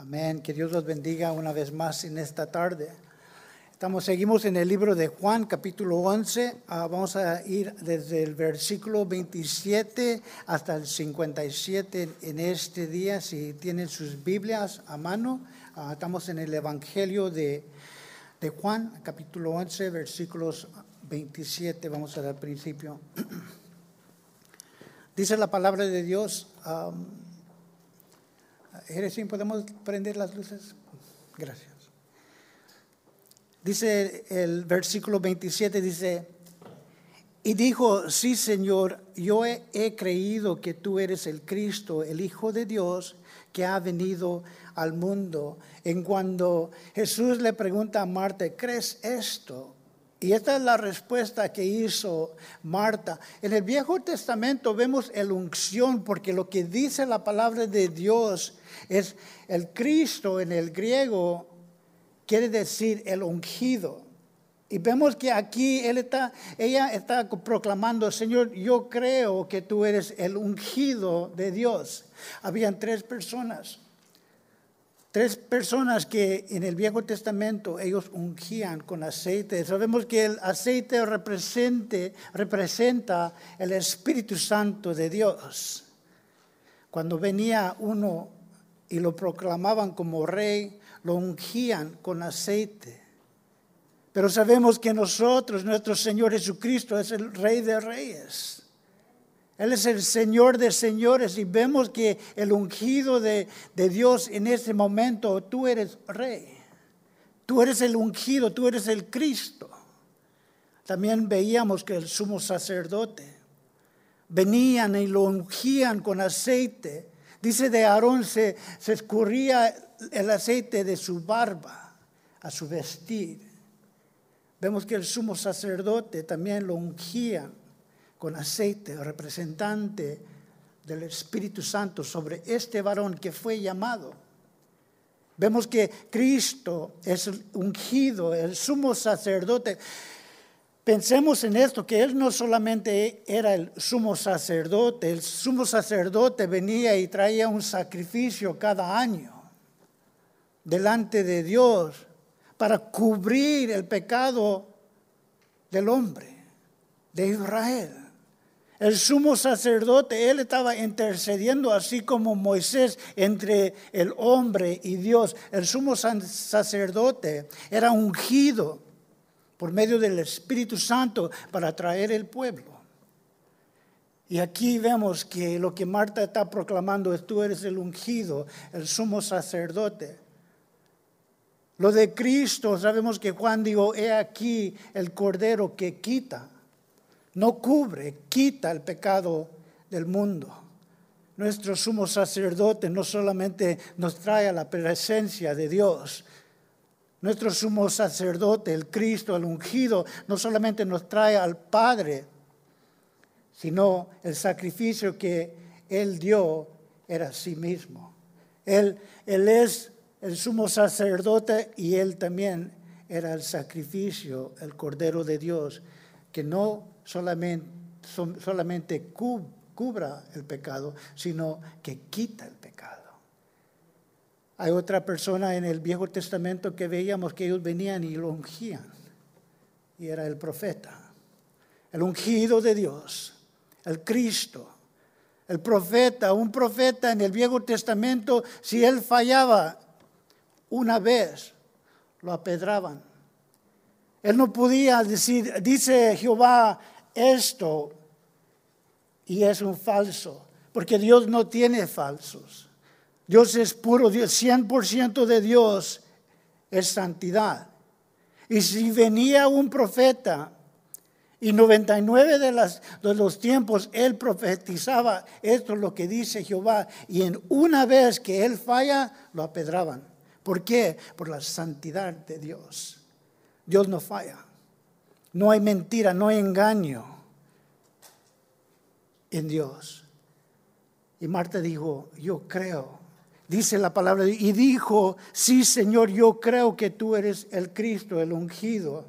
Amén. Que Dios los bendiga una vez más en esta tarde. Estamos, seguimos en el libro de Juan, capítulo 11. Ah, vamos a ir desde el versículo 27 hasta el 57 en este día. Si tienen sus Biblias a mano, ah, estamos en el Evangelio de, de, Juan, capítulo 11, versículos 27. Vamos a dar principio. Dice la palabra de Dios. ¿Podemos prender las luces? Gracias. Dice el versículo 27, dice, y dijo, sí Señor, yo he, he, creído que tú eres el Cristo, el Hijo de Dios, que ha venido al mundo. En cuando Jesús le pregunta a Marta, ¿crees esto? Y esta es la respuesta que hizo Marta. En el Viejo Testamento vemos el unción, porque lo que dice la palabra de Dios es el Cristo en el griego, quiere decir el ungido. Y vemos que aquí ella está proclamando, Señor, yo creo que tú eres el ungido de Dios. Habían tres personas Tres personas que en el Viejo Testamento ellos ungían con aceite. Sabemos que el aceite representa el Espíritu Santo de Dios. Cuando venía uno y lo proclamaban como rey, lo ungían con aceite. Pero sabemos que nosotros, nuestro Señor Jesucristo, es el Rey de Reyes. Él es el Señor de señores y vemos que el ungido de, Dios en ese momento, tú eres rey. Tú eres el ungido, tú eres el Cristo. También veíamos que el sumo sacerdote venían y lo ungían con aceite. Dice de Aarón se, se escurría el aceite de su barba a su vestir. Vemos que el sumo sacerdote también lo ungían con aceite, representante del Espíritu Santo sobre este varón que fue llamado. Vemos que Cristo es ungido, el sumo sacerdote. Pensemos en esto, que Él no solamente era el sumo sacerdote, el sumo sacerdote venía y traía un sacrificio cada año delante de Dios para cubrir el pecado del hombre, de Israel. El sumo sacerdote, él estaba intercediendo así como Moisés entre el hombre y Dios. El sumo sacerdote era ungido por medio del Espíritu Santo para traer el pueblo. Y aquí vemos que lo que Marta está proclamando es tú eres el ungido, el sumo sacerdote. Lo de Cristo, sabemos que Juan dijo, he aquí el cordero que quita no cubre, quita el pecado del mundo. Nuestro sumo sacerdote no solamente nos trae a la presencia de Dios, nuestro sumo sacerdote, el Cristo, el ungido, no solamente nos trae al Padre, sino el sacrificio que Él dio era sí mismo. Él, él es el sumo sacerdote y Él también era el sacrificio, el Cordero de Dios, que no solamente, cubra el pecado, sino que quita el pecado. Hay otra persona en el Viejo Testamento que veíamos que ellos venían y lo ungían, y era el profeta, el ungido de Dios, el Cristo. El profeta, un profeta en el Viejo Testamento, si él fallaba una vez, lo apedraban. Él no podía decir, dice Jehová, esto y es un falso, porque Dios no tiene falsos. Dios es puro, 100% de Dios es santidad. Y si venía un profeta y 99 de, las, de los tiempos él profetizaba, esto es lo que dice Jehová, y en una vez que él falla, lo apedraban. ¿Por qué? Por la santidad de Dios. Dios no falla. No hay mentira, no hay engaño en Dios. Y Marta dijo, yo creo. Dice la palabra, y dijo, sí Señor, yo creo que tú eres el Cristo, el ungido,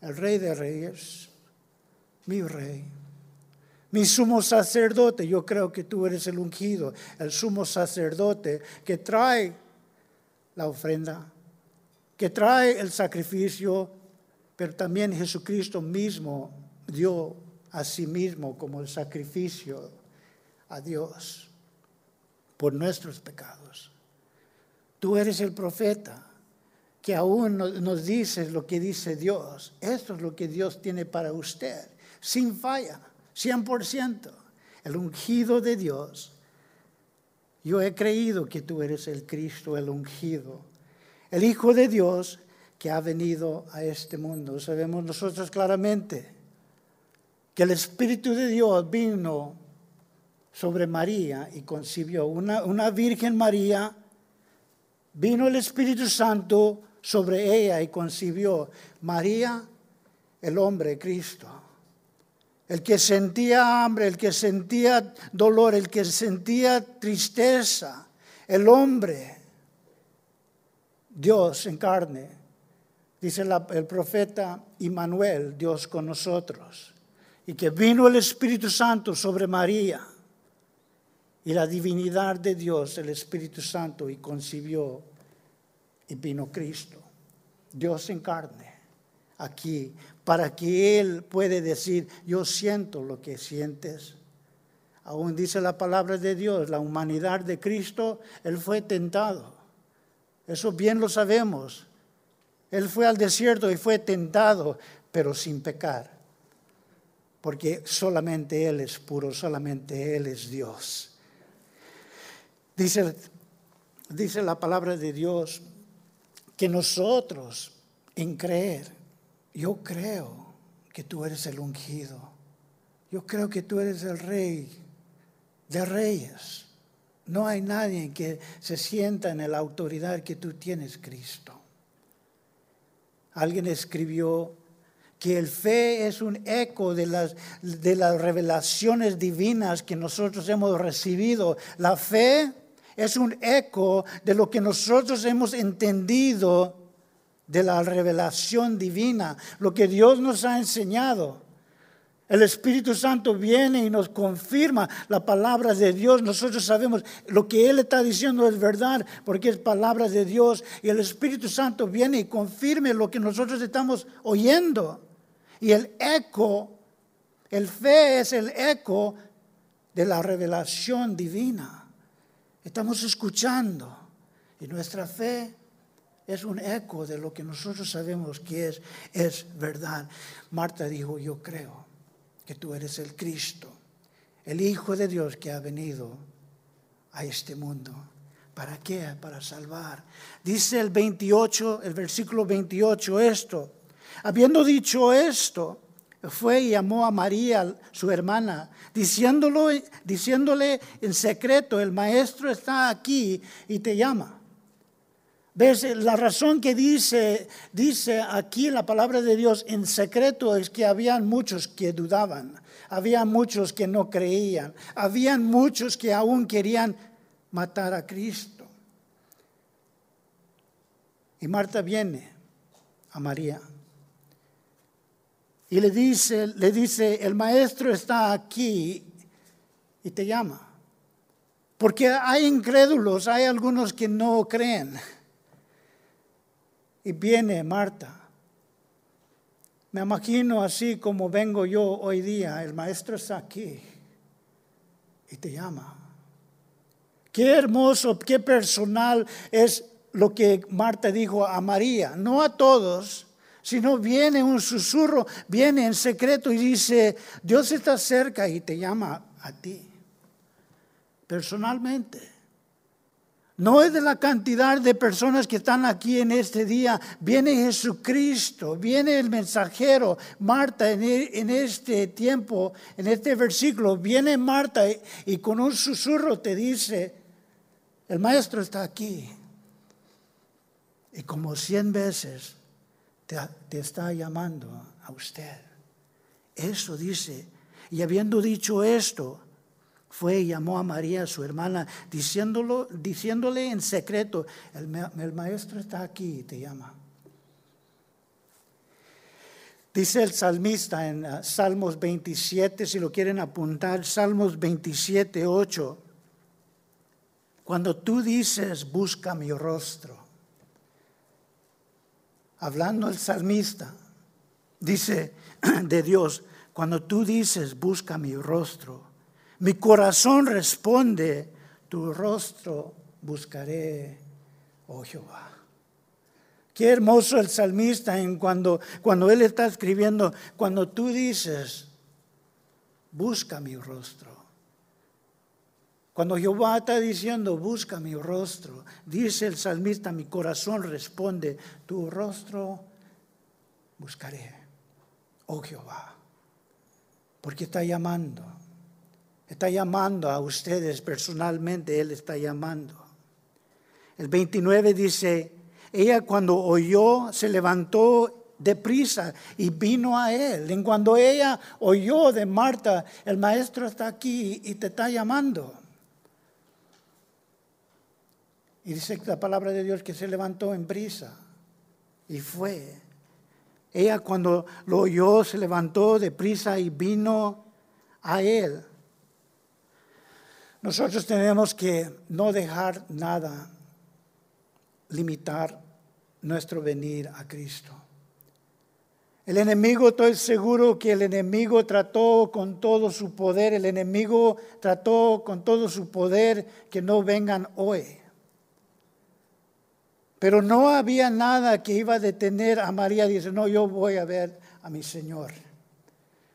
el rey de reyes, mi rey. Mi sumo sacerdote, yo creo que tú eres el ungido, el sumo sacerdote que trae la ofrenda, que trae el sacrificio, pero también Jesucristo mismo dio a sí mismo como el sacrificio a Dios por nuestros pecados. Tú eres el profeta que aún nos dices lo que dice Dios. Esto es lo que Dios tiene para usted, sin falla, 100%. El ungido de Dios. Yo he creído que tú eres el Cristo, el ungido, el Hijo de Dios que ha venido a este mundo. Sabemos nosotros claramente que el Espíritu de Dios vino sobre María y concibió. Una, Virgen María, vino el Espíritu Santo sobre ella y concibió. María, el hombre, Cristo. El que sentía hambre, el que sentía dolor, el que sentía tristeza, el hombre, Dios en carne. Dice el profeta Immanuel, Dios con nosotros. Y que vino el Espíritu Santo sobre María y la divinidad de Dios, el Espíritu Santo, y concibió y vino Cristo, Dios en carne, aquí, para que Él puede decir, yo siento lo que sientes. Aún dice la palabra de Dios, la humanidad de Cristo, Él fue tentado. Eso bien lo sabemos. Él fue al desierto y fue tentado, pero sin pecar. Porque solamente Él es puro, solamente Él es Dios. Dice, dice la palabra de Dios que nosotros en creer, yo creo que tú eres el ungido, yo creo que tú eres el rey de reyes. No hay nadie que se sienta en la autoridad que tú tienes, Cristo. Alguien escribió que el fe es un eco de las, de las revelaciones divinas que nosotros hemos recibido. La fe es un eco de lo que nosotros hemos entendido de la revelación divina, lo que Dios nos ha enseñado. El Espíritu Santo viene y nos confirma la palabra de Dios. Nosotros sabemos lo que Él está diciendo es verdad porque es palabra de Dios. Y el Espíritu Santo viene y confirme lo que nosotros estamos oyendo. Y el eco, el fe es el eco de la revelación divina. Estamos escuchando y nuestra fe es un eco de lo que nosotros sabemos que es, es verdad. Marta dijo, yo creo que tú eres el Cristo, el Hijo de Dios que ha venido a este mundo. ¿Para qué? Para salvar. Dice el 28, el versículo 28 esto. Habiendo dicho esto, fue y llamó a María, su hermana, diciéndolo, diciéndole en secreto, el maestro está aquí y te llama. ¿Ves? La razón que dice, dice aquí la palabra de Dios en secreto es que habían muchos que dudaban, había muchos que no creían, habían muchos que aún querían matar a Cristo. Y Marta viene a María y le dice, le dice, el maestro está aquí y te llama. Porque hay incrédulos, hay algunos que no creen. Y viene Marta. Me imagino así como vengo yo hoy día, el maestro está aquí y te llama. Qué hermoso, qué personal es lo que Marta dijo a María, no a todos, sino viene un susurro, viene en secreto y dice, Dios está cerca y te llama a ti, personalmente. No es de la cantidad de personas que están aquí en este día. Viene Jesucristo, viene el mensajero, Marta, en, e, este tiempo, en este versículo, viene Marta y, y con un susurro te dice, el maestro está aquí. Y como cien veces te, está llamando a usted. Eso dice. Y habiendo dicho esto, fue y llamó a María, su hermana, diciéndolo, diciéndole en secreto, el, maestro está aquí y te llama. Dice el salmista en uh, Salmos 27, si lo quieren apuntar, Salmos 27, 8, cuando tú dices, busca mi rostro, hablando el salmista, dice de Dios, cuando tú dices, busca mi rostro, mi corazón responde, tu rostro buscaré, oh Jehová. Qué hermoso el salmista en cuando, cuando él está escribiendo, cuando tú dices, busca mi rostro. Cuando Jehová está diciendo, busca mi rostro, dice el salmista, mi corazón responde, tu rostro buscaré, oh Jehová, porque está llamando, está llamando a ustedes personalmente, Él está llamando. El 29 dice, ella cuando oyó se levantó deprisa y vino a él. En cuando ella oyó de Marta, el maestro está aquí y te está llamando. Y dice la palabra de Dios que se levantó en brisa y fue. Ella cuando lo oyó se levantó de prisa y vino a él. Nosotros tenemos que no dejar nada limitar nuestro venir a Cristo. El enemigo, estoy seguro que el enemigo trató con todo su poder, el enemigo trató con todo su poder que no vengan hoy. Pero no había nada que iba a detener a María. Dice, no, yo voy a ver a mi Señor.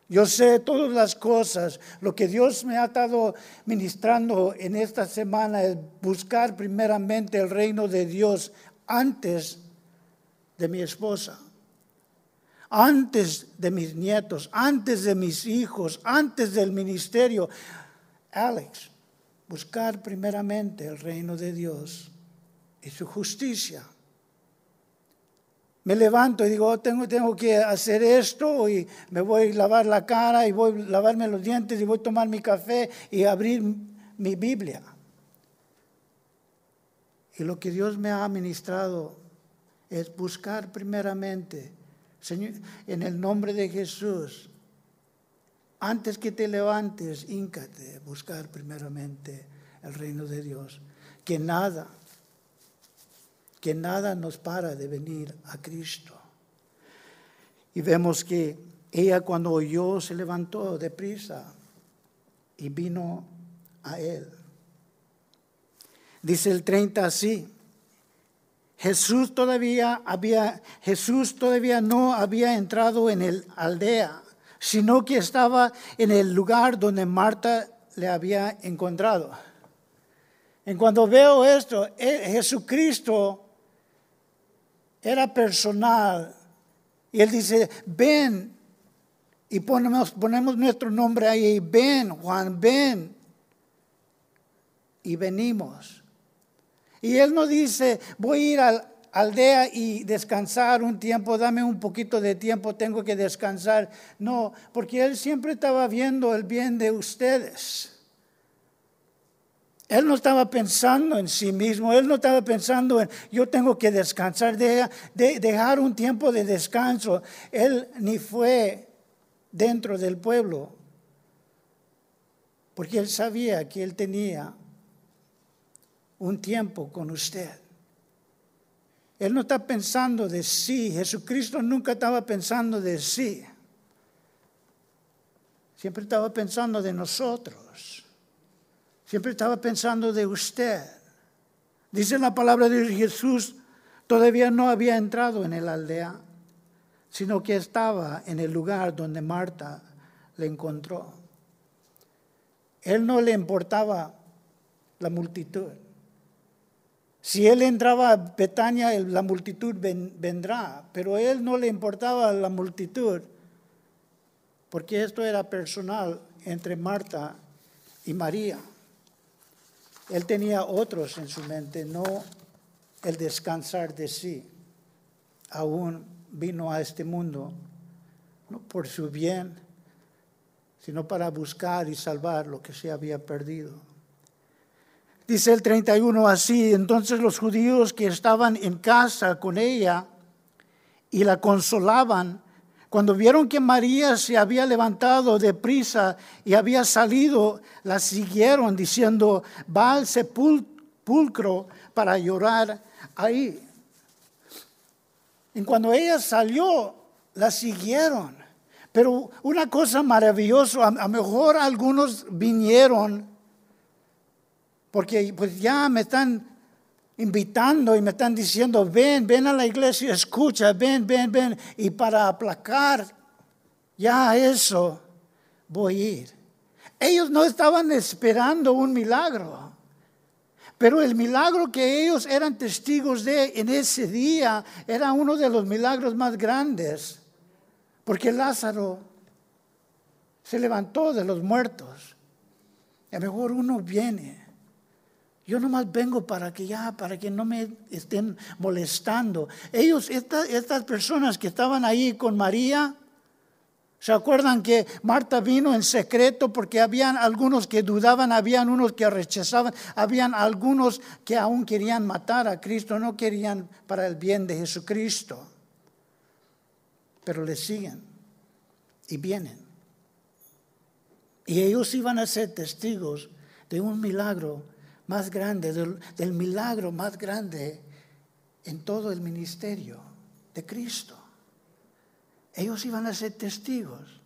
Yo sé todas las cosas. Lo que Dios me ha estado ministrando en esta semana es buscar primeramente el reino de Dios antes de mi esposa, antes de mis nietos, antes de mis hijos, antes del ministerio. Alex, buscar primeramente el reino de Dios y su justicia. Me levanto y digo, oh, tengo, tengo que hacer esto y me voy a lavar la cara y voy a lavarme los dientes y voy a tomar mi café y abrir mi Biblia. Y lo que Dios me ha ministrado es buscar primeramente, Señor, en el nombre de Jesús, antes que te levantes, íncate, buscar primeramente el reino de Dios. Que nada, que nada nos para de venir a Cristo. Y vemos que ella cuando oyó se levantó deprisa y vino a él. Dice el 30 así. Jesús todavía había Jesús todavía no había entrado en el aldea, sino que estaba en el lugar donde Marta le había encontrado. En cuando veo esto, eh, Jesucristo era personal. Y él dice, ven. Y ponemos, ponemos nuestro nombre ahí, ven, Juan, ven. Y venimos. Y él no dice, voy a ir a aldea y descansar un tiempo, dame un poquito de tiempo, tengo que descansar. No, porque él siempre estaba viendo el bien de ustedes. Él no estaba pensando en sí mismo, él no estaba pensando en yo tengo que descansar, de, dejar un tiempo de descanso. Él ni fue dentro del pueblo, porque él sabía que él tenía un tiempo con usted. Él no está pensando de sí, Jesucristo nunca estaba pensando de sí, siempre estaba pensando de nosotros. Siempre estaba pensando de usted. Dice la palabra de Jesús, todavía no había entrado en el aldea, sino que estaba en el lugar donde Marta le encontró. Él no le importaba la multitud. Si él entraba a Betania, la multitud vendrá, pero a él no le importaba la multitud, porque esto era personal entre Marta y María. Él tenía otros en su mente, no el descansar de sí. Aún vino a este mundo, no por su bien, sino para buscar y salvar lo que se había perdido. Dice el 31 así, entonces los judíos que estaban en casa con ella y la consolaban, cuando vieron que María se había levantado de prisa y había salido, la siguieron diciendo, va al sepulcro para llorar ahí. Y cuando ella salió, la siguieron. Pero una cosa maravillosa, a lo mejor algunos vinieron porque pues ya me están invitando y me están diciendo, ven, ven a la iglesia, escucha, ven, ven, ven. Y para aplacar ya eso, voy a ir. Ellos no estaban esperando un milagro. Pero el milagro que ellos eran testigos de en ese día era uno de los milagros más grandes, porque Lázaro se levantó de los muertos. A lo mejor uno viene. Yo nomás vengo para que ya, para que no me estén molestando. Ellos, estas personas que estaban ahí con María, ¿Se acuerdan que Marta vino en secreto porque habían algunos que dudaban, habían unos que rechazaban, habían algunos que aún querían matar a Cristo, no querían para el bien de Jesucristo. Pero le siguen y vienen. Y ellos iban a ser testigos de un milagro más grande, del, milagro más grande en todo el ministerio de Cristo. Ellos iban a ser testigos.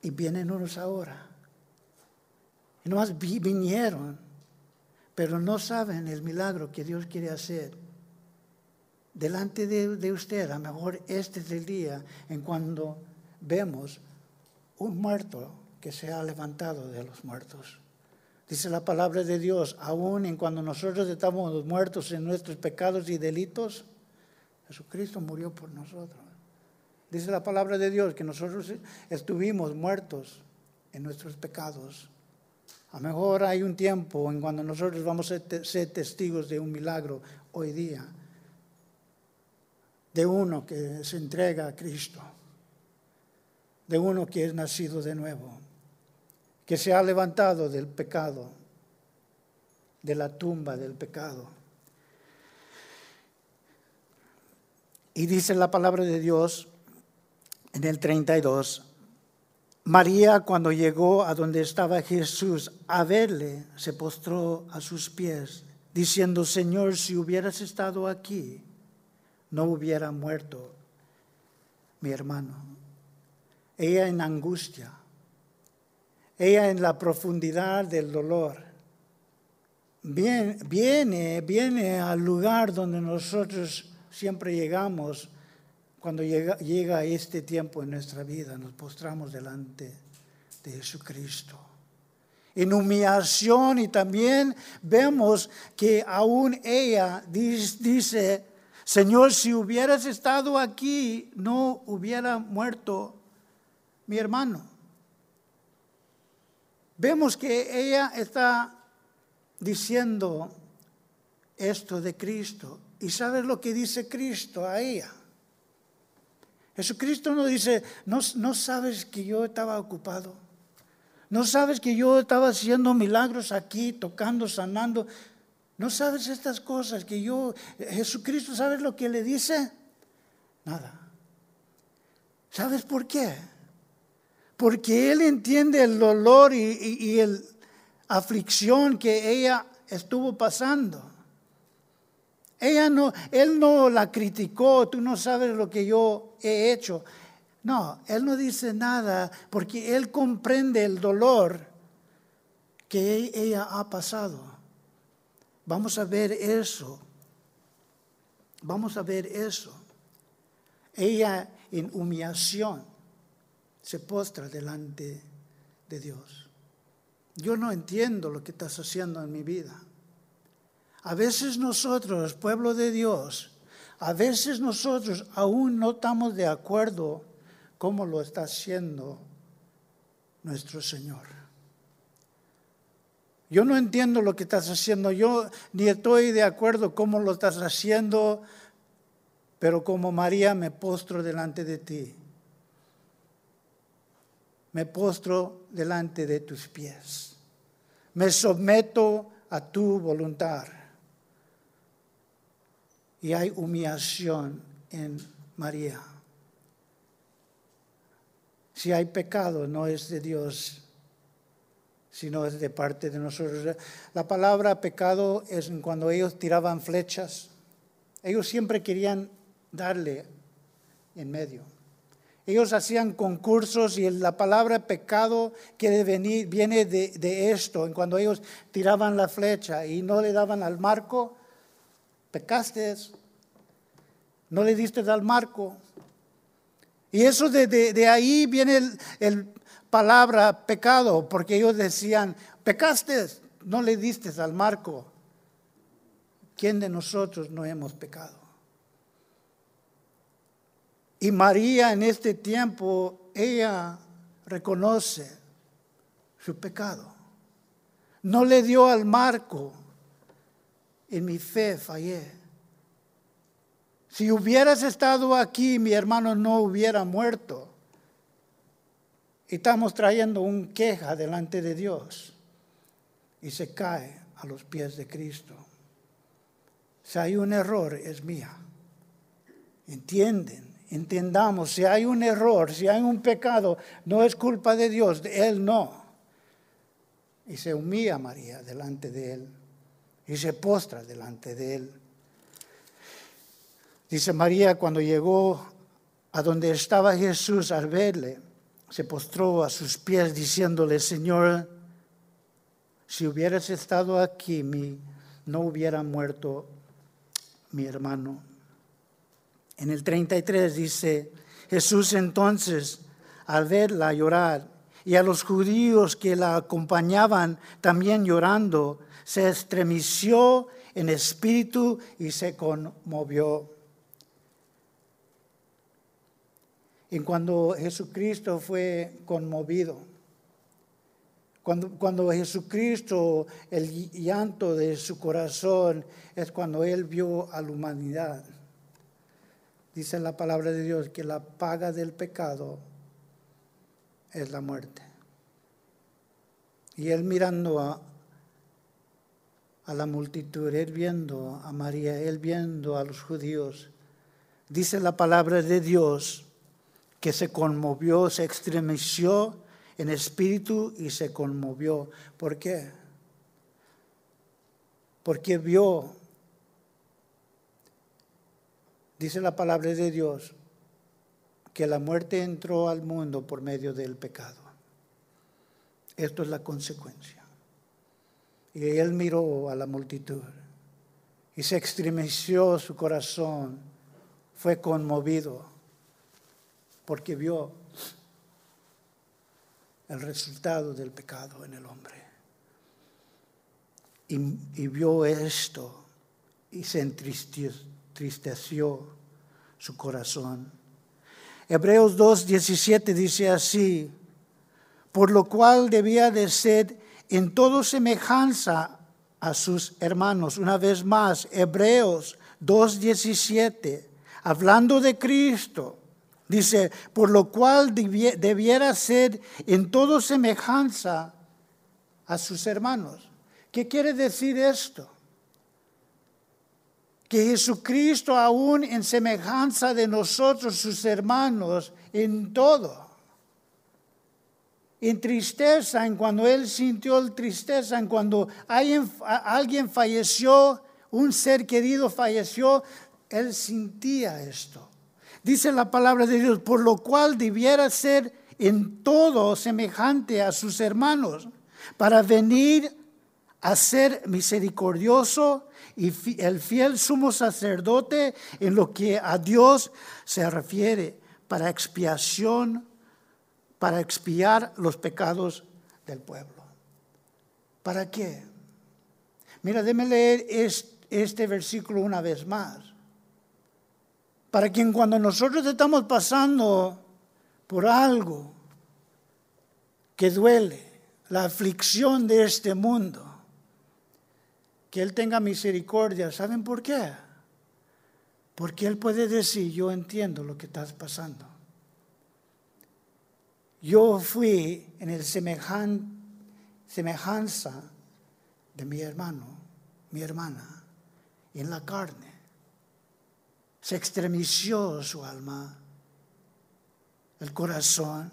Y vienen unos ahora. Y nomás vinieron, pero no saben el milagro que Dios quiere hacer. Delante de, de usted, a lo mejor este es el día en cuando vemos un muerto que se ha levantado de los muertos. Dice la palabra de Dios, aún en cuando nosotros estamos muertos en nuestros pecados y delitos, Jesucristo murió por nosotros. Dice la palabra de Dios que nosotros estuvimos muertos en nuestros pecados. A lo mejor hay un tiempo en cuando nosotros vamos a ser testigos de un milagro hoy día, de uno que se entrega a Cristo, de uno que es nacido de nuevo, que se ha levantado del pecado, de la tumba del pecado. Y dice la palabra de Dios en el 32, María cuando llegó a donde estaba Jesús a verle, se postró a sus pies, diciendo, Señor, si hubieras estado aquí, no hubiera muerto mi hermano. Ella en angustia, ella en la profundidad del dolor, viene, viene, al lugar donde nosotros siempre llegamos cuando llega, llega este tiempo en nuestra vida, nos postramos delante de Jesucristo. En humillación y también vemos que aún ella dice, Señor, si hubieras estado aquí, no hubiera muerto mi hermano. Vemos que ella está diciendo esto de Cristo. ¿Y sabes lo que dice Cristo a ella? Jesucristo no dice, no, no sabes que yo estaba ocupado. No sabes que yo estaba haciendo milagros aquí, tocando, sanando. No sabes estas cosas que yo, Jesucristo, ¿sabes lo que le dice? Nada. ¿Sabes por qué? Porque Él entiende el dolor y, y, la aflicción que ella estuvo pasando. Ella no, él no la criticó, tú no sabes lo que yo he hecho. No, él no dice nada porque él comprende el dolor que ella ha pasado. Vamos a ver eso. Vamos a ver eso. Ella en humillación se postra delante de Dios. Yo no entiendo lo que estás haciendo en mi vida. A veces nosotros, pueblo de Dios, a veces nosotros aún no estamos de acuerdo cómo lo está haciendo nuestro Señor. Yo no entiendo lo que estás haciendo, yo ni estoy de acuerdo cómo lo estás haciendo, pero como María me postro delante de ti. Me postro delante de tus pies. Me someto a tu voluntad y hay humillación en María. Si hay pecado, no es de Dios, sino es de parte de nosotros. La palabra pecado es cuando ellos tiraban flechas. Ellos siempre querían darle en medio. Ellos hacían concursos y la palabra pecado quiere venir, viene de, esto. Cuando ellos tiraban la flecha y no le daban al marco, pecaste, no le diste al marco. Y eso de, ahí viene el, palabra pecado, porque ellos decían, pecaste, no le diste al marco. ¿Quién de nosotros no hemos pecado? Y María en este tiempo, ella reconoce su pecado. No le dio al marco. En mi fe fallé. Si hubieras estado aquí, mi hermano no hubiera muerto. Estamos trayendo un queja delante de Dios. Y se cae a los pies de Cristo. Si hay un error, es mía. ¿Entienden? Entendamos, si hay un error, si hay un pecado, no es culpa de Dios, de Él no. Y se humilla María delante de Él y se postra delante de Él. Dice María, cuando llegó a donde estaba Jesús al verle, se postró a sus pies diciéndole, Señor, si hubieras estado aquí, no hubiera muerto mi hermano. En el 33 dice, Jesús entonces, al verla llorar, y a los judíos que la acompañaban también llorando, se estremeció en espíritu y se conmovió. Y cuando Jesucristo fue conmovido, cuando, cuando Jesucristo, el llanto de su corazón, es cuando Él vio a la humanidad dice la palabra de Dios que la paga del pecado es la muerte. Y él mirando a, a la multitud, él viendo a María, él viendo a los judíos, dice la palabra de Dios que se conmovió, se estremeció en espíritu y se conmovió. ¿Por qué? Porque vio Dice la palabra de Dios que la muerte entró al mundo por medio del pecado. Esto es la consecuencia. Y él miró a la multitud y se estremeció su corazón, fue conmovido porque vio el resultado del pecado en el hombre. Y, y vio esto y se entristeció tristeció su corazón. Hebreos 2.17 dice así, por lo cual debía de ser en todo semejanza a sus hermanos. Una vez más, Hebreos 2.17, hablando de Cristo, dice, por lo cual debiera ser en todo semejanza a sus hermanos. ¿Qué quiere decir esto? Que Jesucristo aún en semejanza de nosotros, sus hermanos, en todo. En tristeza, en cuando Él sintió tristeza, en cuando alguien, alguien falleció, un ser querido falleció, Él sentía esto. Dice la palabra de Dios, por lo cual debiera ser en todo semejante a sus hermanos, para venir a ser misericordioso y el fiel sumo sacerdote en lo que a Dios se refiere para expiación, para expiar los pecados del pueblo. ¿Para qué? Mira, déme leer este versículo una vez más. Para que cuando nosotros estamos pasando por algo que duele, la aflicción de este mundo, que Él tenga misericordia. ¿Saben por qué? Porque Él puede decir, yo entiendo lo que estás pasando. Yo fui en el semejan, semejanza de mi hermano, mi hermana, en la carne. Se extremeció su alma, el corazón.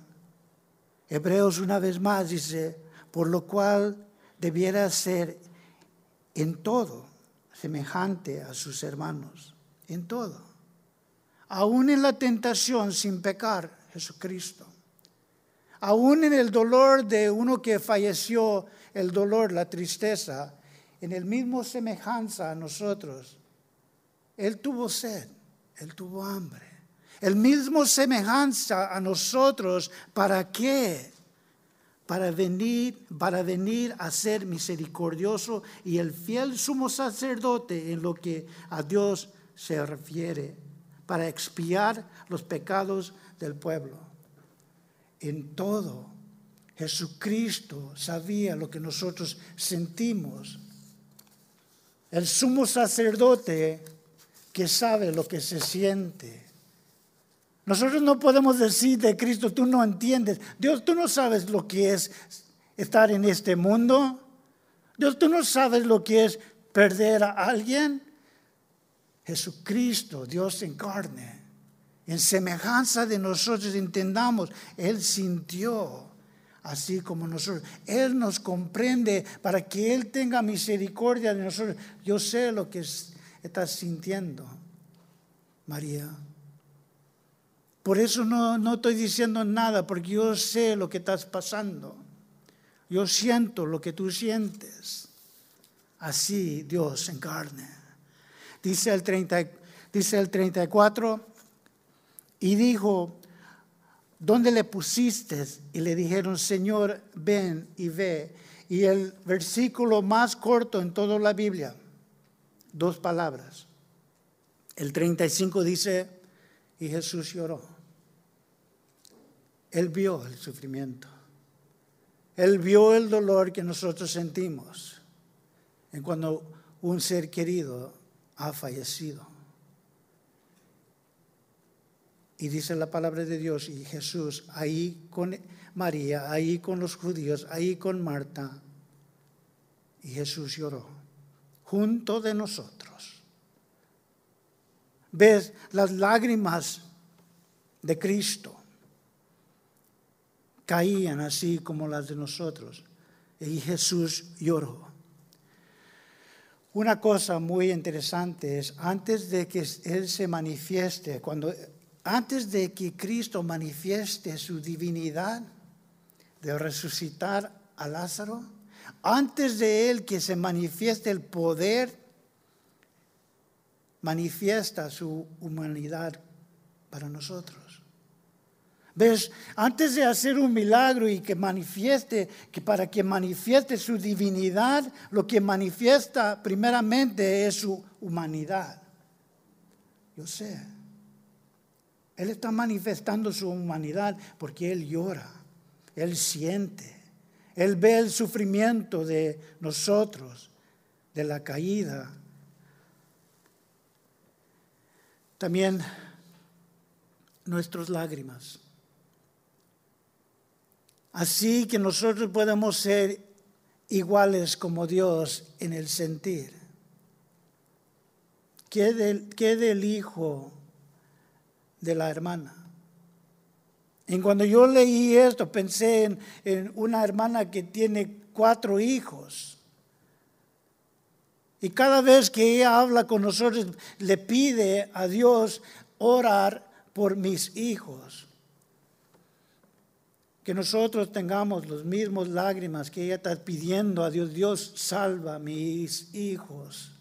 Hebreos una vez más dice, por lo cual debiera ser en todo semejante a sus hermanos, en todo. aún en la tentación sin pecar, Jesucristo. Aún en el dolor de uno que falleció, el dolor, la tristeza, en el mismo semejanza a nosotros. Él tuvo sed, él tuvo hambre. El mismo semejanza a nosotros, ¿para qué? Para venir, para venir a ser misericordioso y el fiel sumo sacerdote en lo que a Dios se refiere, para expiar los pecados del pueblo. En todo, Jesucristo sabía lo que nosotros sentimos. El sumo sacerdote que sabe lo que se siente. Nosotros no podemos decir de Cristo, tú no entiendes. Dios, tú no sabes lo que es estar en este mundo. Dios, tú no sabes lo que es perder a alguien. Jesucristo, Dios en carne, en semejanza de nosotros, entendamos, Él sintió así como nosotros. Él nos comprende para que Él tenga misericordia de nosotros. Yo sé lo que estás sintiendo, María. Por eso no, no estoy diciendo nada, porque yo sé lo que estás pasando. Yo siento lo que tú sientes. Así Dios en carne. Dice el, 30, dice el 34, y dijo, ¿dónde le pusiste? Y le dijeron, Señor, ven y ve. Y el versículo más corto en toda la Biblia, dos palabras. El 35 dice, y Jesús lloró. Él vio el sufrimiento. Él vio el dolor que nosotros sentimos en cuando un ser querido ha fallecido. Y dice la palabra de Dios y Jesús ahí con María, ahí con los judíos, ahí con Marta. Y Jesús lloró junto de nosotros. ¿Ves las lágrimas de Cristo? Caían así como las de nosotros. Y Jesús lloró. Una cosa muy interesante es, antes de que Él se manifieste, cuando, antes de que Cristo manifieste su divinidad, de resucitar a Lázaro, antes de Él que se manifieste el poder, manifiesta su humanidad para nosotros. ¿Ves? Antes de hacer un milagro y que manifieste, que para que manifieste su divinidad, lo que manifiesta primeramente es su humanidad. Yo sé. Él está manifestando su humanidad porque Él llora, Él siente, Él ve el sufrimiento de nosotros, de la caída. También nuestras lágrimas. Así que nosotros podemos ser iguales como Dios en el sentir. ¿Qué del, hijo de la hermana? Y cuando yo leí esto, pensé en, en una hermana que tiene cuatro hijos. Y cada vez que ella habla con nosotros, le pide a Dios orar por mis hijos que nosotros tengamos los mismos lágrimas que ella está pidiendo a Dios, Dios salva a mis hijos,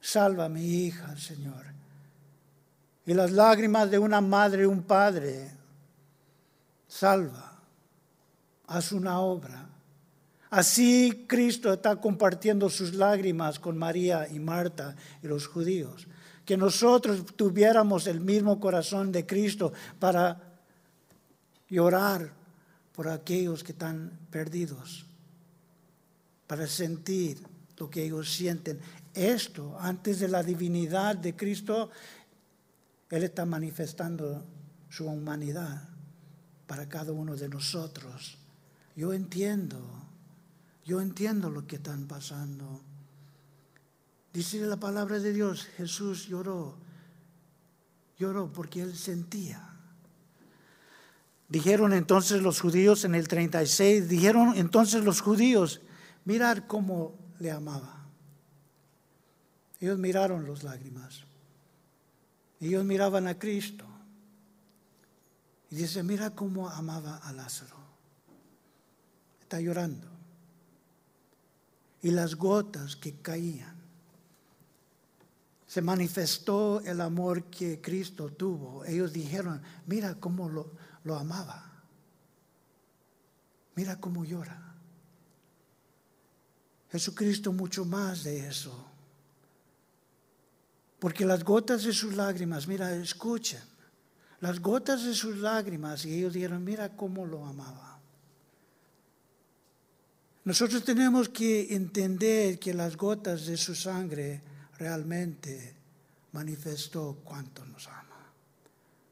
salva a mi hija, Señor. Y las lágrimas de una madre y un padre, salva, haz una obra. Así Cristo está compartiendo sus lágrimas con María y Marta y los judíos. Que nosotros tuviéramos el mismo corazón de Cristo para y orar por aquellos que están perdidos, para sentir lo que ellos sienten. Esto, antes de la divinidad de Cristo, Él está manifestando su humanidad para cada uno de nosotros. Yo entiendo, yo entiendo lo que están pasando. Dice la palabra de Dios, Jesús lloró, lloró porque Él sentía. Dijeron entonces los judíos en el 36, dijeron entonces los judíos, mirar cómo le amaba. Ellos miraron las lágrimas. Ellos miraban a Cristo. Y dice, mira cómo amaba a Lázaro. Está llorando. Y las gotas que caían. Se manifestó el amor que Cristo tuvo. Ellos dijeron, mira cómo lo, amaba. Mira cómo llora. Jesucristo mucho más de eso. Porque las gotas de sus lágrimas, mira, escuchen, las gotas de sus lágrimas, y ellos dijeron, mira cómo lo amaba. Nosotros tenemos que entender que las gotas de su sangre realmente manifestó cuánto nos ama.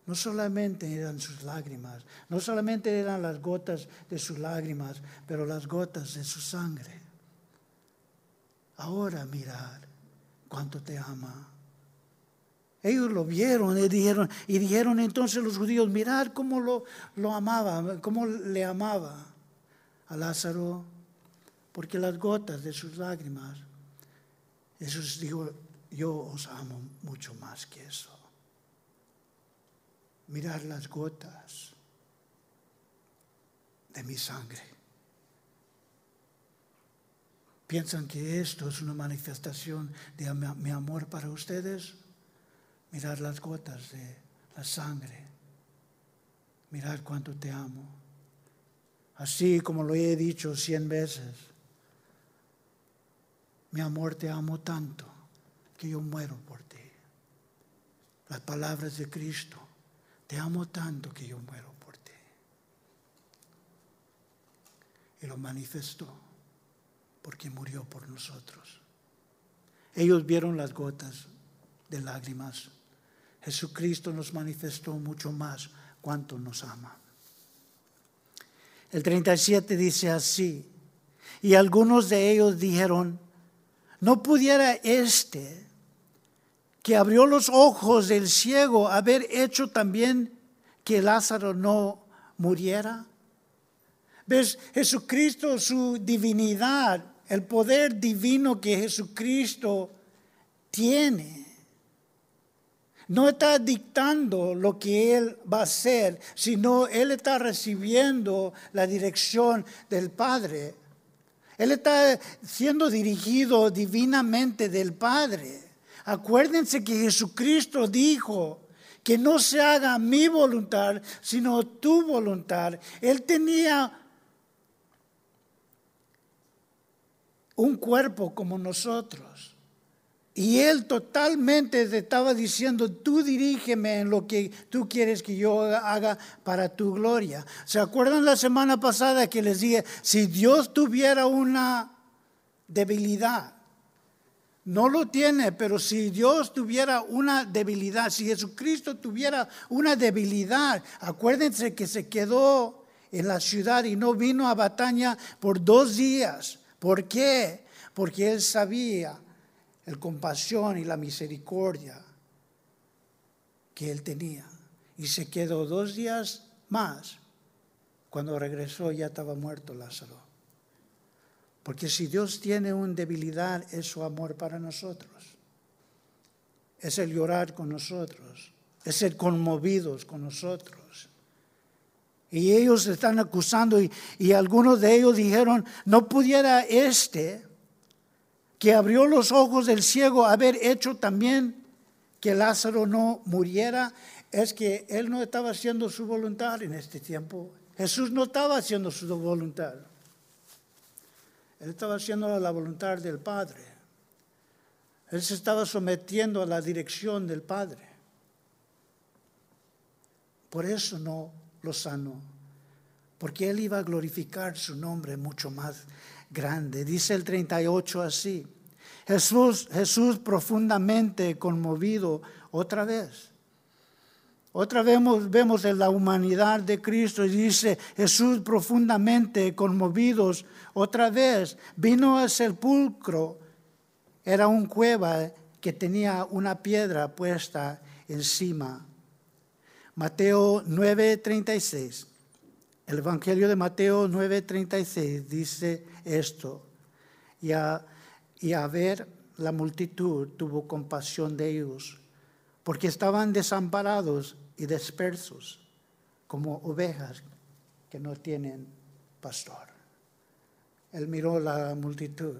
No solamente eran sus lágrimas, no solamente eran las gotas de sus lágrimas, pero las gotas de su sangre. Ahora mirar cuánto te ama. Ellos lo vieron y dijeron, y dijeron entonces los judíos, mirar cómo lo, lo amaba, cómo le amaba a Lázaro, porque las gotas de sus lágrimas, Jesús dijo, yo os amo mucho más que eso. Mirar las gotas de mi sangre. ¿Piensan que esto es una manifestación de mi amor para ustedes? Mirar las gotas de la sangre. Mirar cuánto te amo. Así como lo he dicho cien veces. Mi amor te amo tanto que yo muero por ti. Las palabras de Cristo. Te amo tanto que yo muero por ti. Y lo manifestó porque murió por nosotros. Ellos vieron las gotas de lágrimas. Jesucristo nos manifestó mucho más cuánto nos ama. El 37 dice así, y algunos de ellos dijeron, no pudiera este que abrió los ojos del ciego, haber hecho también que Lázaro no muriera? ¿Ves? Jesucristo, su divinidad, el poder divino que Jesucristo tiene, no está dictando lo que Él va a hacer, sino Él está recibiendo la dirección del Padre. Él está siendo dirigido divinamente del Padre. Acuérdense que Jesucristo dijo que no se haga mi voluntad, sino tu voluntad. Él tenía un cuerpo como nosotros. Y él totalmente estaba diciendo, tú dirígeme en lo que tú quieres que yo haga para tu gloria. ¿Se acuerdan la semana pasada que les dije, si Dios tuviera una debilidad, no lo tiene, pero si Dios tuviera una debilidad, si Jesucristo tuviera una debilidad, acuérdense que se quedó en la ciudad y no vino a Batalla por dos días. ¿Por qué? Porque él sabía el compasión y la misericordia que él tenía. Y se quedó dos días más. Cuando regresó ya estaba muerto Lázaro. Porque si Dios tiene una debilidad, es su amor para nosotros. Es el llorar con nosotros. Es ser conmovidos con nosotros. Y ellos están acusando y, y algunos de ellos dijeron, no pudiera este que abrió los ojos del ciego haber hecho también que Lázaro no muriera, es que él no estaba haciendo su voluntad en este tiempo. Jesús no estaba haciendo su voluntad. Él estaba haciendo la voluntad del Padre. Él se estaba sometiendo a la dirección del Padre. Por eso no lo sanó, porque Él iba a glorificar su nombre mucho más grande. Dice el 38 así. Jesús, Jesús profundamente conmovido otra vez. Otra vez vemos, en la humanidad de Cristo y dice Jesús profundamente conmovidos otra vez vino al sepulcro, era un cueva que tenía una piedra puesta encima. Mateo 9:36. El Evangelio de Mateo 9:36 dice esto. Y a, y a ver la multitud tuvo compasión de ellos, porque estaban desamparados y dispersos como ovejas que no tienen pastor. Él miró la multitud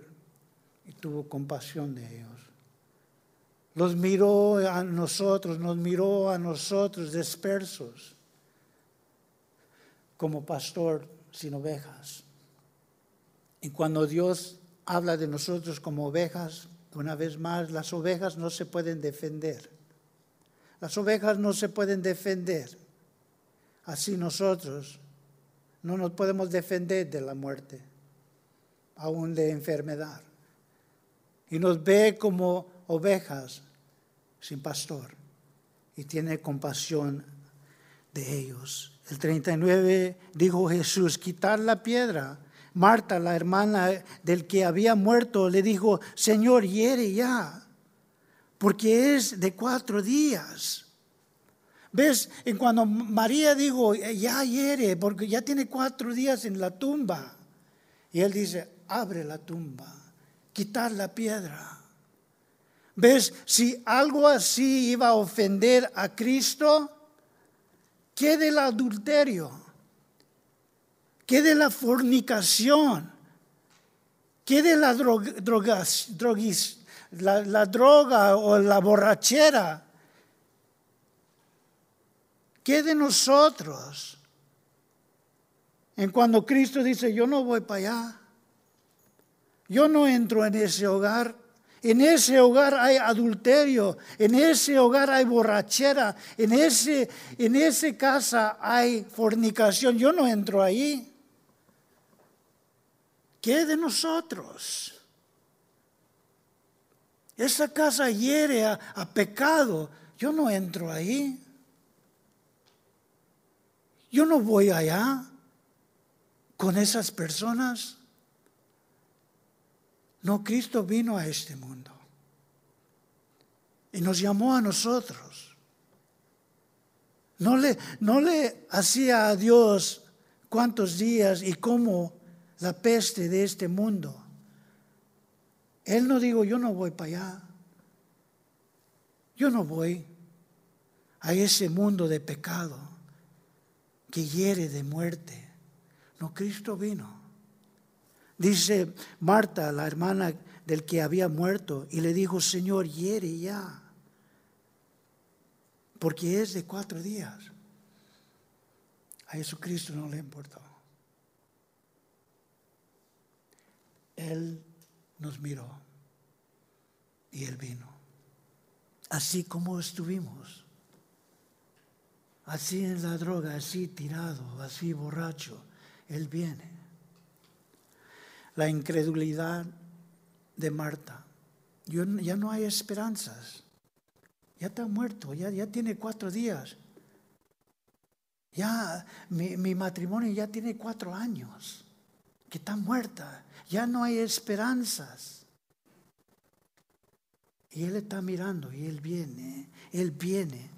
y tuvo compasión de ellos. Los miró a nosotros, nos miró a nosotros dispersos como pastor sin ovejas. Y cuando Dios habla de nosotros como ovejas, una vez más, las ovejas no se pueden defender. Las ovejas no se pueden defender. Así nosotros no nos podemos defender de la muerte, aún de enfermedad. Y nos ve como ovejas sin pastor y tiene compasión de ellos. El 39 dijo Jesús, quitar la piedra. Marta, la hermana del que había muerto, le dijo, Señor, hiere ya, porque es de cuatro días. ¿Ves? En cuando María dijo, ya hiere, porque ya tiene cuatro días en la tumba. Y él dice, abre la tumba, quitar la piedra. ¿Ves? Si algo así iba a ofender a Cristo, ¿qué del adulterio? ¿Qué de la fornicación? ¿Qué de la, drogas, la, droga o la borrachera? ¿Qué de nosotros? En cuando Cristo dice, yo no voy para allá, yo no entro en ese hogar, en ese hogar hay adulterio, en ese hogar hay borrachera, en ese, en ese casa hay fornicación, yo no entro ahí. ¿Qué de nosotros? Esa casa hiere a, pecado. Yo no entro ahí. Yo no voy allá con esas personas. No, Cristo vino a este mundo y nos llamó a nosotros. No le, no le hacía a Dios cuántos días y cómo la peste de este mundo. Él no dijo, yo no voy para allá. Yo no voy a ese mundo de pecado que hiere de muerte. No, Cristo vino. Dice Marta, la hermana del que había muerto, y le dijo, Señor, hiere ya, porque es de cuatro días. A Jesucristo no le importó. Él nos miró y Él vino. Así como estuvimos, así en la droga, así tirado, así borracho, Él viene. La incredulidad de Marta. ya no hay esperanzas. Ya está muerto, ya, ya tiene cuatro días. Ya mi, mi matrimonio ya tiene cuatro años, que está muerta ya no hay esperanzas. Y Él está mirando y Él viene, Él viene.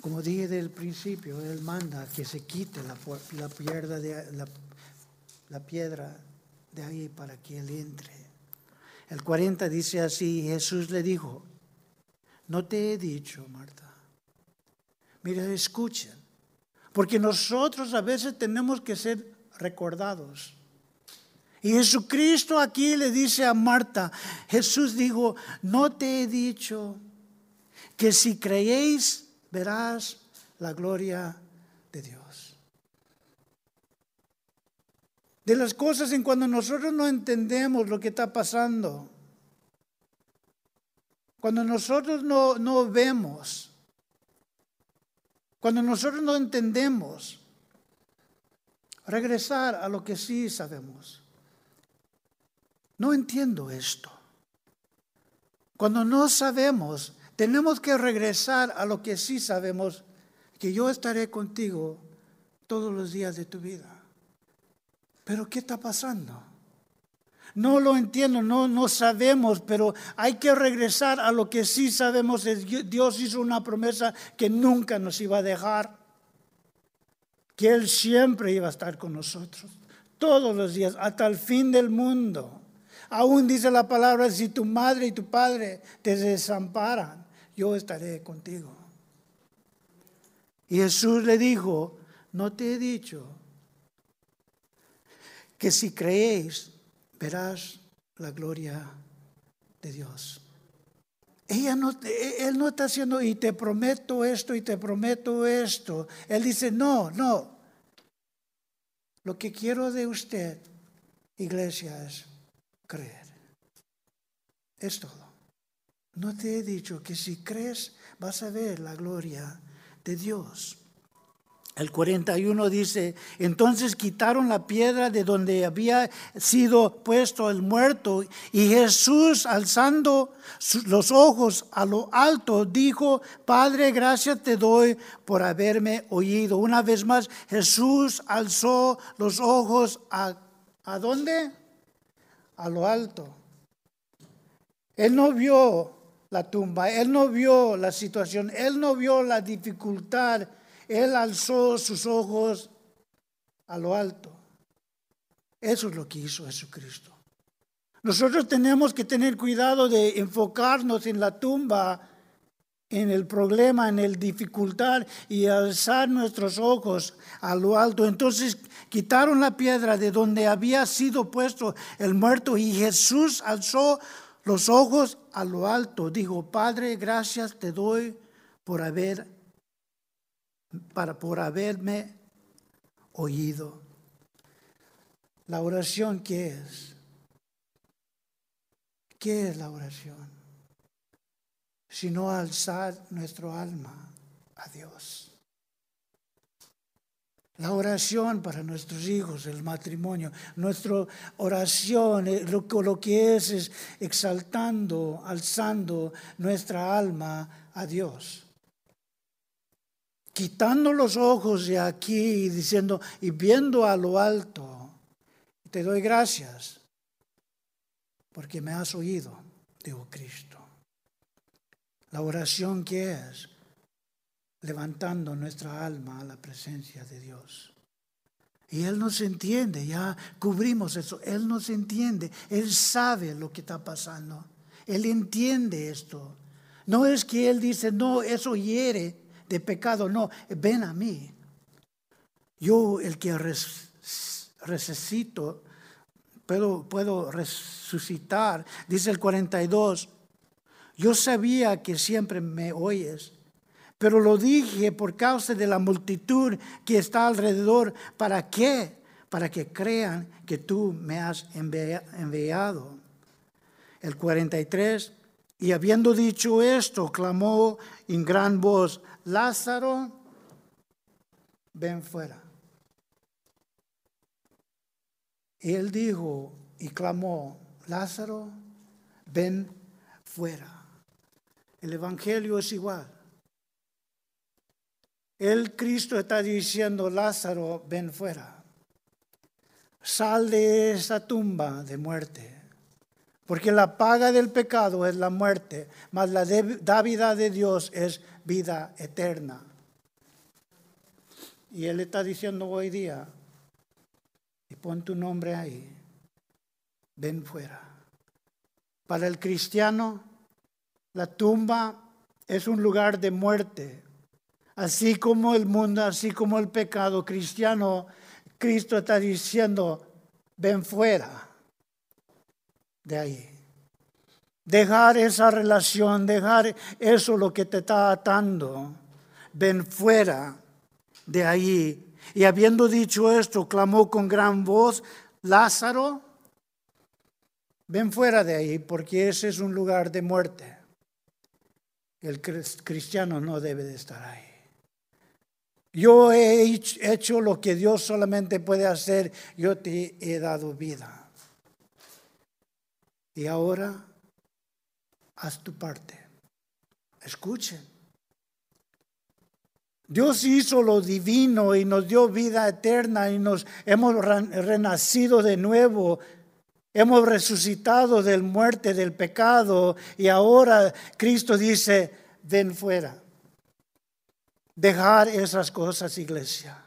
Como dije del principio, Él manda que se quite la, piedra de, la piedra de ahí para que Él entre. El 40 dice así, Jesús le dijo, no te he dicho, Marta. Mira, escuchen, porque nosotros a veces tenemos que ser recordados. Y Jesucristo aquí le dice a Marta, Jesús dijo, no te he dicho que si creéis verás la gloria de Dios. De las cosas en cuando nosotros no entendemos lo que está pasando, cuando nosotros no, no vemos, cuando nosotros no entendemos, regresar a lo que sí sabemos. No entiendo esto. Cuando no sabemos, tenemos que regresar a lo que sí sabemos, que yo estaré contigo todos los días de tu vida. Pero ¿qué está pasando? No lo entiendo, no, no sabemos, pero hay que regresar a lo que sí sabemos. Dios hizo una promesa que nunca nos iba a dejar que Él siempre iba a estar con nosotros, todos los días, hasta el fin del mundo. Aún dice la palabra, si tu madre y tu padre te desamparan, yo estaré contigo. Y Jesús le dijo, no te he dicho que si creéis verás la gloria de Dios. Ella no, él no está haciendo, y te prometo esto, y te prometo esto. Él dice, no, no. Lo que quiero de usted, iglesia, es creer. Es todo. No te he dicho que si crees vas a ver la gloria de Dios. El 41 dice, entonces quitaron la piedra de donde había sido puesto el muerto y Jesús alzando los ojos a lo alto dijo, Padre, gracias te doy por haberme oído. Una vez más, Jesús alzó los ojos a, ¿a dónde? A lo alto. Él no vio la tumba, él no vio la situación, él no vio la dificultad él alzó sus ojos a lo alto. Eso es lo que hizo Jesucristo. Nosotros tenemos que tener cuidado de enfocarnos en la tumba, en el problema, en el dificultad y alzar nuestros ojos a lo alto. Entonces quitaron la piedra de donde había sido puesto el muerto y Jesús alzó los ojos a lo alto. Dijo, Padre, gracias te doy por haber para por haberme oído. La oración, ¿qué es? ¿Qué es la oración? Sino alzar nuestro alma a Dios. La oración para nuestros hijos, el matrimonio, nuestra oración, eh, lo, lo que es es exaltando, alzando nuestra alma a Dios quitando los ojos de aquí y diciendo y viendo a lo alto, te doy gracias porque me has oído, dijo Cristo. La oración que es levantando nuestra alma a la presencia de Dios. Y Él nos entiende, ya cubrimos eso, Él nos entiende, Él sabe lo que está pasando, Él entiende esto. No es que Él dice, no, eso hiere, de pecado, no, ven a mí. Yo el que resucito, puedo, puedo resucitar, dice el 42, yo sabía que siempre me oyes, pero lo dije por causa de la multitud que está alrededor. ¿Para qué? Para que crean que tú me has enviado. El 43, y habiendo dicho esto, clamó en gran voz, Lázaro, ven fuera. Y él dijo y clamó, Lázaro, ven fuera. El Evangelio es igual. El Cristo está diciendo, Lázaro, ven fuera. Sal de esa tumba de muerte. Porque la paga del pecado es la muerte, mas la dávida de Dios es vida eterna. Y Él está diciendo hoy día, y pon tu nombre ahí, ven fuera. Para el cristiano, la tumba es un lugar de muerte. Así como el mundo, así como el pecado cristiano, Cristo está diciendo, ven fuera de ahí. Dejar esa relación, dejar eso lo que te está atando. Ven fuera de ahí. Y habiendo dicho esto, clamó con gran voz, Lázaro, ven fuera de ahí, porque ese es un lugar de muerte. El cristiano no debe de estar ahí. Yo he hecho lo que Dios solamente puede hacer, yo te he dado vida. Y ahora haz tu parte. Escuchen. Dios hizo lo divino y nos dio vida eterna y nos hemos renacido de nuevo. Hemos resucitado del muerte, del pecado y ahora Cristo dice, ven fuera. Dejar esas cosas, iglesia.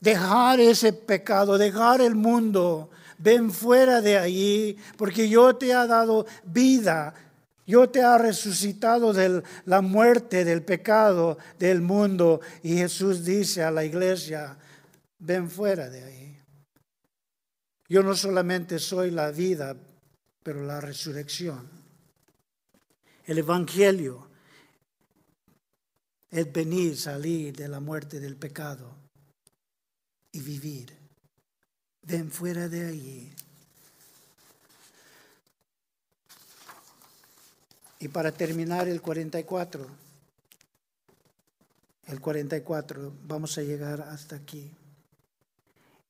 Dejar ese pecado, dejar el mundo, ven fuera de allí, porque yo te he dado vida, yo te he resucitado de la muerte, del pecado, del mundo. Y Jesús dice a la iglesia, ven fuera de ahí. Yo no solamente soy la vida, pero la resurrección. El Evangelio es venir, salir de la muerte del pecado y vivir. Ven fuera de allí. Y para terminar el 44, el 44, vamos a llegar hasta aquí.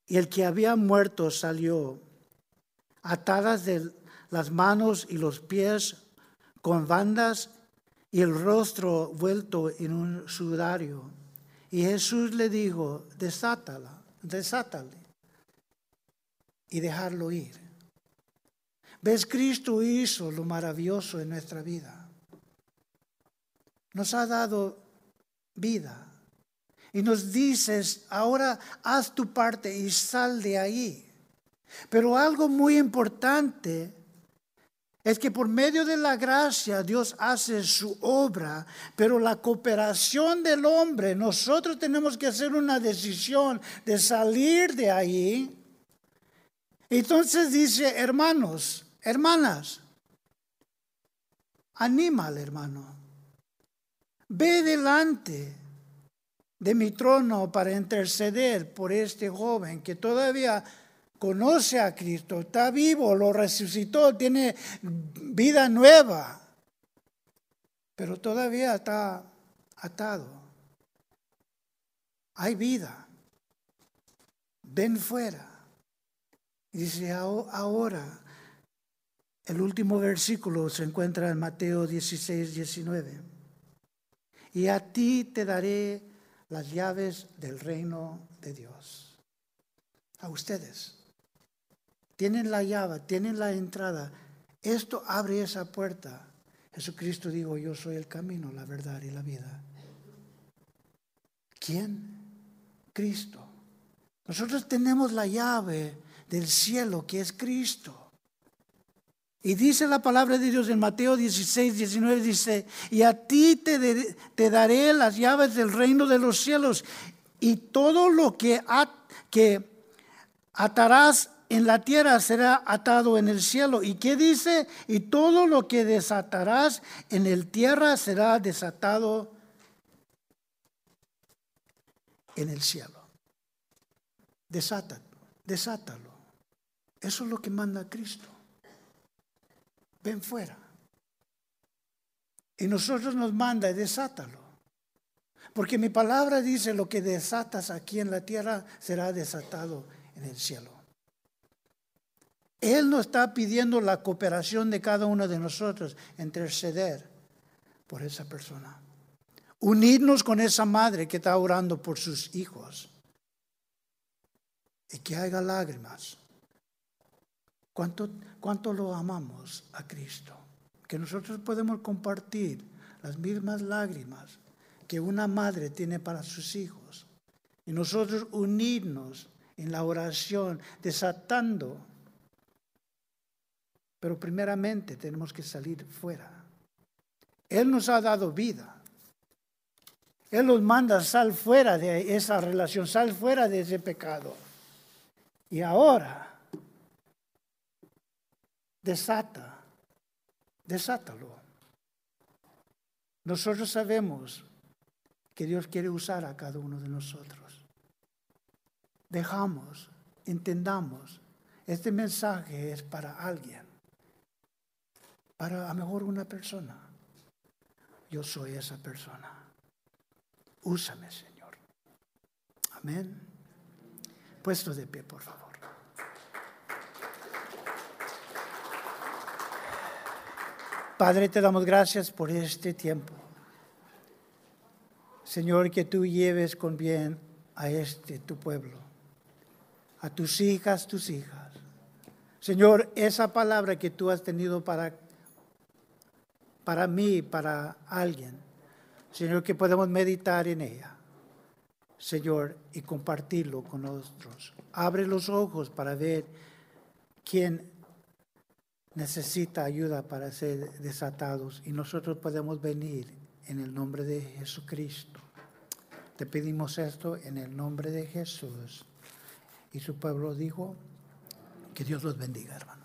Y el que había muerto salió, atadas de las manos y los pies con bandas y el rostro vuelto en un sudario. Y Jesús le dijo, desátala, desátale y dejarlo ir. ¿Ves? Cristo hizo lo maravilloso en nuestra vida. Nos ha dado vida. Y nos dices, ahora haz tu parte y sal de ahí. Pero algo muy importante es que por medio de la gracia Dios hace su obra, pero la cooperación del hombre, nosotros tenemos que hacer una decisión de salir de ahí. Entonces dice, hermanos, hermanas, anima al hermano, ve delante de mi trono para interceder por este joven que todavía conoce a Cristo, está vivo, lo resucitó, tiene vida nueva, pero todavía está atado. Hay vida. Ven fuera. Dice, ahora, el último versículo se encuentra en Mateo 16, 19. Y a ti te daré las llaves del reino de Dios. A ustedes tienen la llave, tienen la entrada. Esto abre esa puerta. Jesucristo dijo, yo soy el camino, la verdad y la vida. ¿Quién? Cristo. Nosotros tenemos la llave del cielo que es Cristo. Y dice la palabra de Dios en Mateo 16, 19, dice, y a ti te, te daré las llaves del reino de los cielos y todo lo que, que atarás en la tierra será atado en el cielo. ¿Y qué dice? Y todo lo que desatarás en el tierra será desatado en el cielo. Desátalo, desátalo. Eso es lo que manda Cristo. Ven fuera. Y nosotros nos manda, desátalo. Porque mi palabra dice, lo que desatas aquí en la tierra será desatado en el cielo. Él nos está pidiendo la cooperación de cada uno de nosotros, interceder por esa persona. Unirnos con esa madre que está orando por sus hijos. Y que haya lágrimas. ¿Cuánto, ¿Cuánto lo amamos a Cristo? Que nosotros podemos compartir las mismas lágrimas que una madre tiene para sus hijos. Y nosotros unirnos en la oración, desatando pero primeramente tenemos que salir fuera. Él nos ha dado vida. Él nos manda, sal fuera de esa relación, sal fuera de ese pecado. Y ahora, desata, desátalo. Nosotros sabemos que Dios quiere usar a cada uno de nosotros. Dejamos, entendamos, este mensaje es para alguien para a mejor una persona. Yo soy esa persona. Úsame, Señor. Amén. Puesto de pie, por favor. Padre, te damos gracias por este tiempo. Señor, que tú lleves con bien a este tu pueblo, a tus hijas, tus hijas. Señor, esa palabra que tú has tenido para para mí, para alguien. Señor, que podemos meditar en ella. Señor, y compartirlo con nosotros. Abre los ojos para ver quien necesita ayuda para ser desatados y nosotros podemos venir en el nombre de Jesucristo. Te pedimos esto en el nombre de Jesús. Y su pueblo dijo, que Dios los bendiga, hermano.